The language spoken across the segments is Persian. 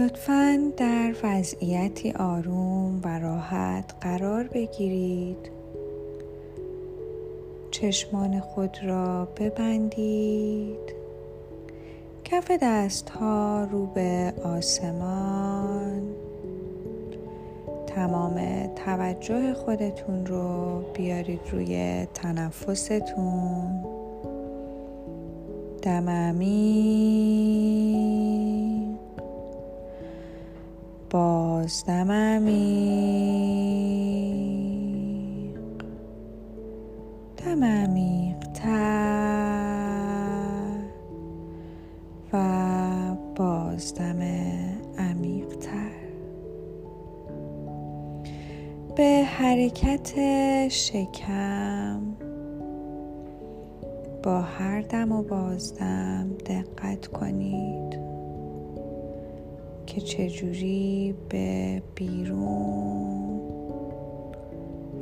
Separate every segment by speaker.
Speaker 1: لطفا در وضعیتی آروم و راحت قرار بگیرید. چشمان خود را ببندید. کف دست ها رو به آسمان. تمام توجه خودتون رو بیارید روی تنفستون. دم عمیق باز دم عمیق. دم عمیق تر و باز دم عمیق تر به حرکت شکم با هر دم و بازدم دقت کنید. که چجوری به بیرون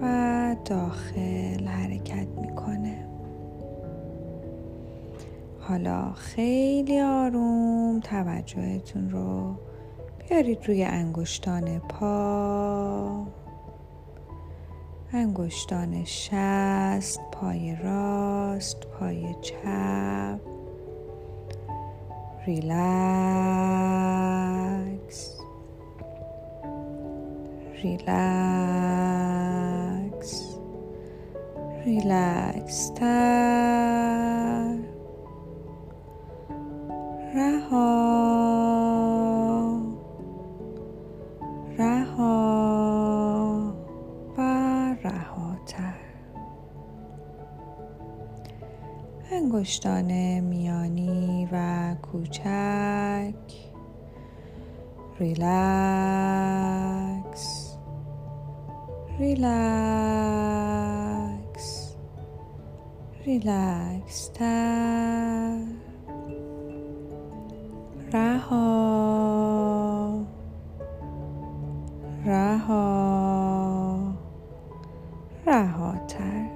Speaker 1: و داخل حرکت می‌کنه. حالا خیلی آروم توجهتون رو بیارید روی انگشتان پا. انگشتان شست پای راست پای چپ. ریلکس. ریلکس ریلکس تر رها انگشتان میانی و کوچک. ریلکس ریلکس ریلکس تر رها رها رهاتر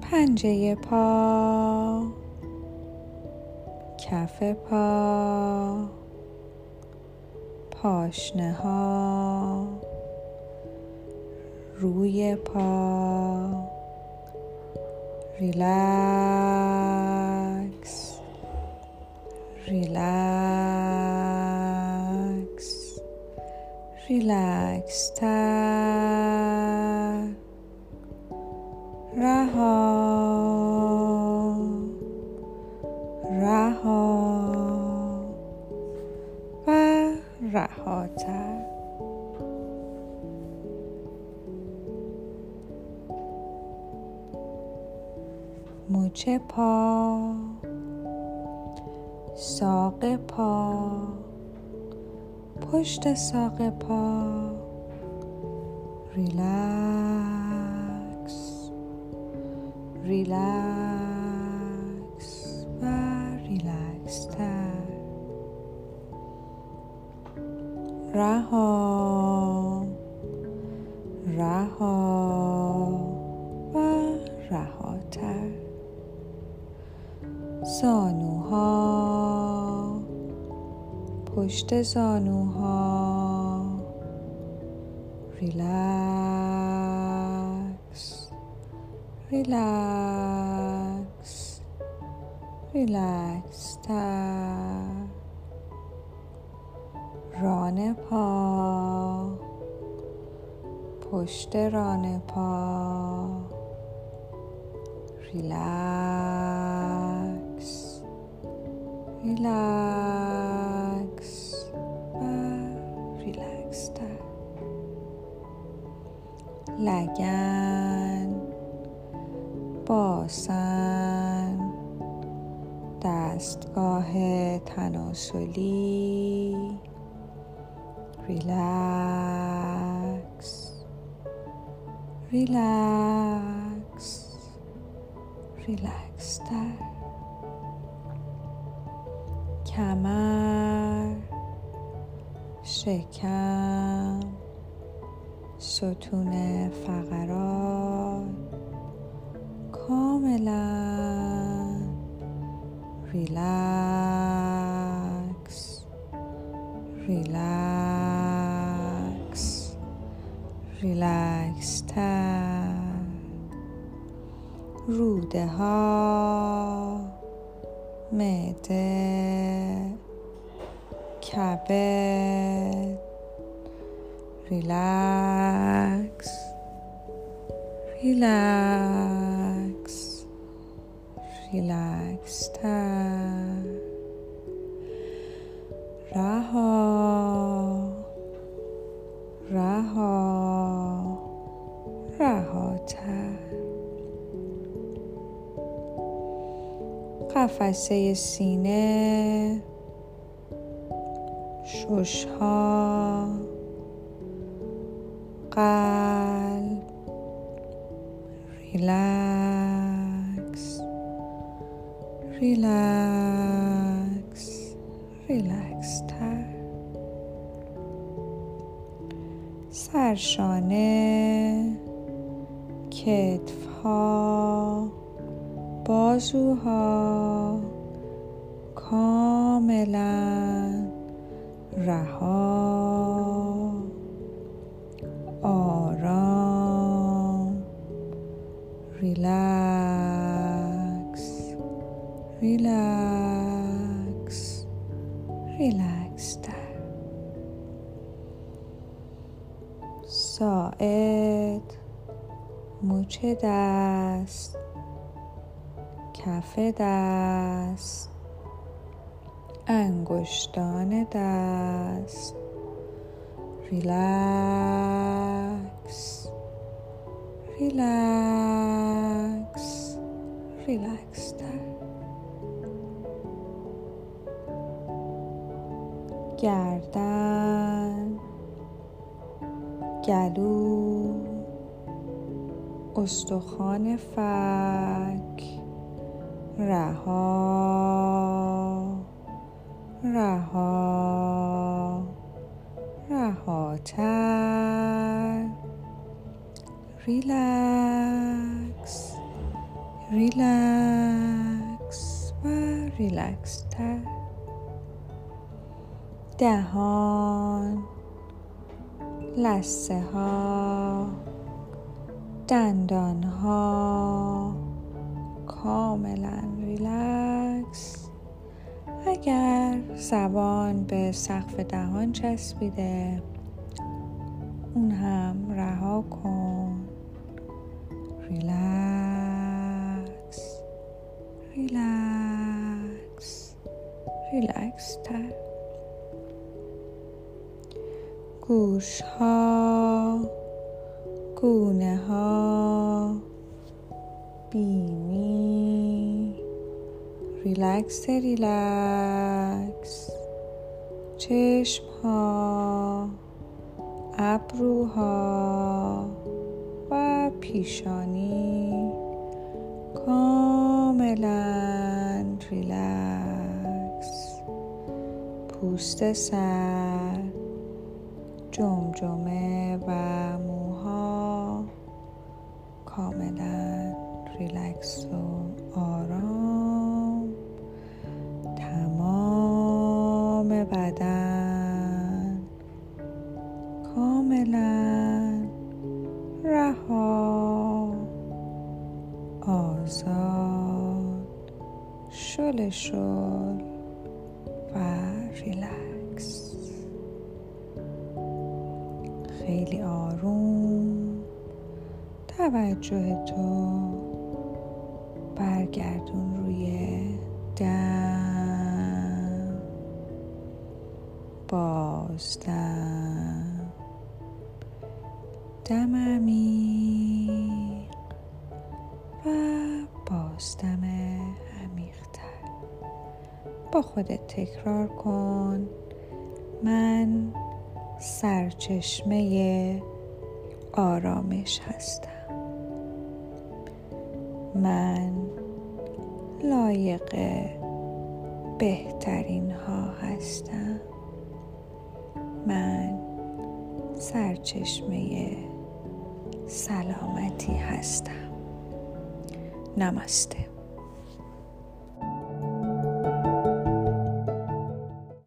Speaker 1: پنجه پا کف پا پاشنه ها روی پا. ریلکس. ریلکس. ریلکس تر. رهاتر مچ پا ساق پا پشت ساق پا. ریلکس ریلکس و ریلکس تر. رها رها و رهاتر زانوها پشت زانوها ریلکس ریلکس ریلکس تر ران پا پشت ران پا. ریلکس ریلکس و ریلکس تر. لگن باسن دستگاه تناسلی. ریلکس ریلکس ریلکس تر کمر. شکم. ستون فقرات. کاملا. ریلکس ریلکس ریلکس تر. روده ها معده کبد ریلکس ریلکس ریلکس تر. رها. رها. قفسه سینه ششها قلب ریلکس ریلکس ریلکس تر سرشانه کتف ها بازوها کاملا رها. آرام. ریلکس. ریلکس. ریلکس تر ساعد. مچ دست. کف دست. انگشتان دست. ریلکس ریلکس ریلکس تر. گردن. گلو. استخوان فک. رها. رها. رهاتر. ریلکس. ریلکس و ریلکس تر دهان. لسه ها دندان ها کاملا ریلکس. اگر زبان به سقف دهان چسبیده اون هم رها کن. ریلکس. ریلکس. ریلکس تر گوش ها گونه ها بینی ریلکس ریلکس چشم ها ابروها و پیشانی. کاملا ریلکس پوست سر جمجمه و موها. کاملا ریلکس و آرام. شل و ریلکس. خیلی آروم. توجه تو. برگردون روی دم. بازدم دم. عمیق. و بازدم با خودت تکرار کن. من سرچشمه آرامش هستم. من لایق بهترین ها هستم. من سرچشمه سلامتی هستم. نمسته.